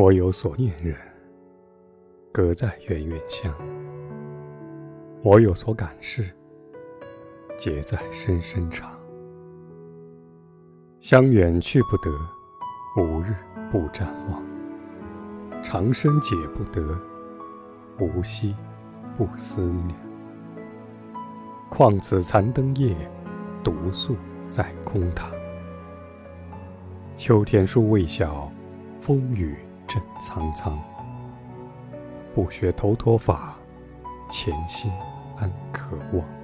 我有所念人，隔在远远乡；我有所感事，结在深深肠。乡远去不得，无日不瞻望；长生解不得，无夕不思念。况此残灯夜，独宿在空堂。秋天树未晓，风雨。正苍苍，不学头陀法，潜心安可望。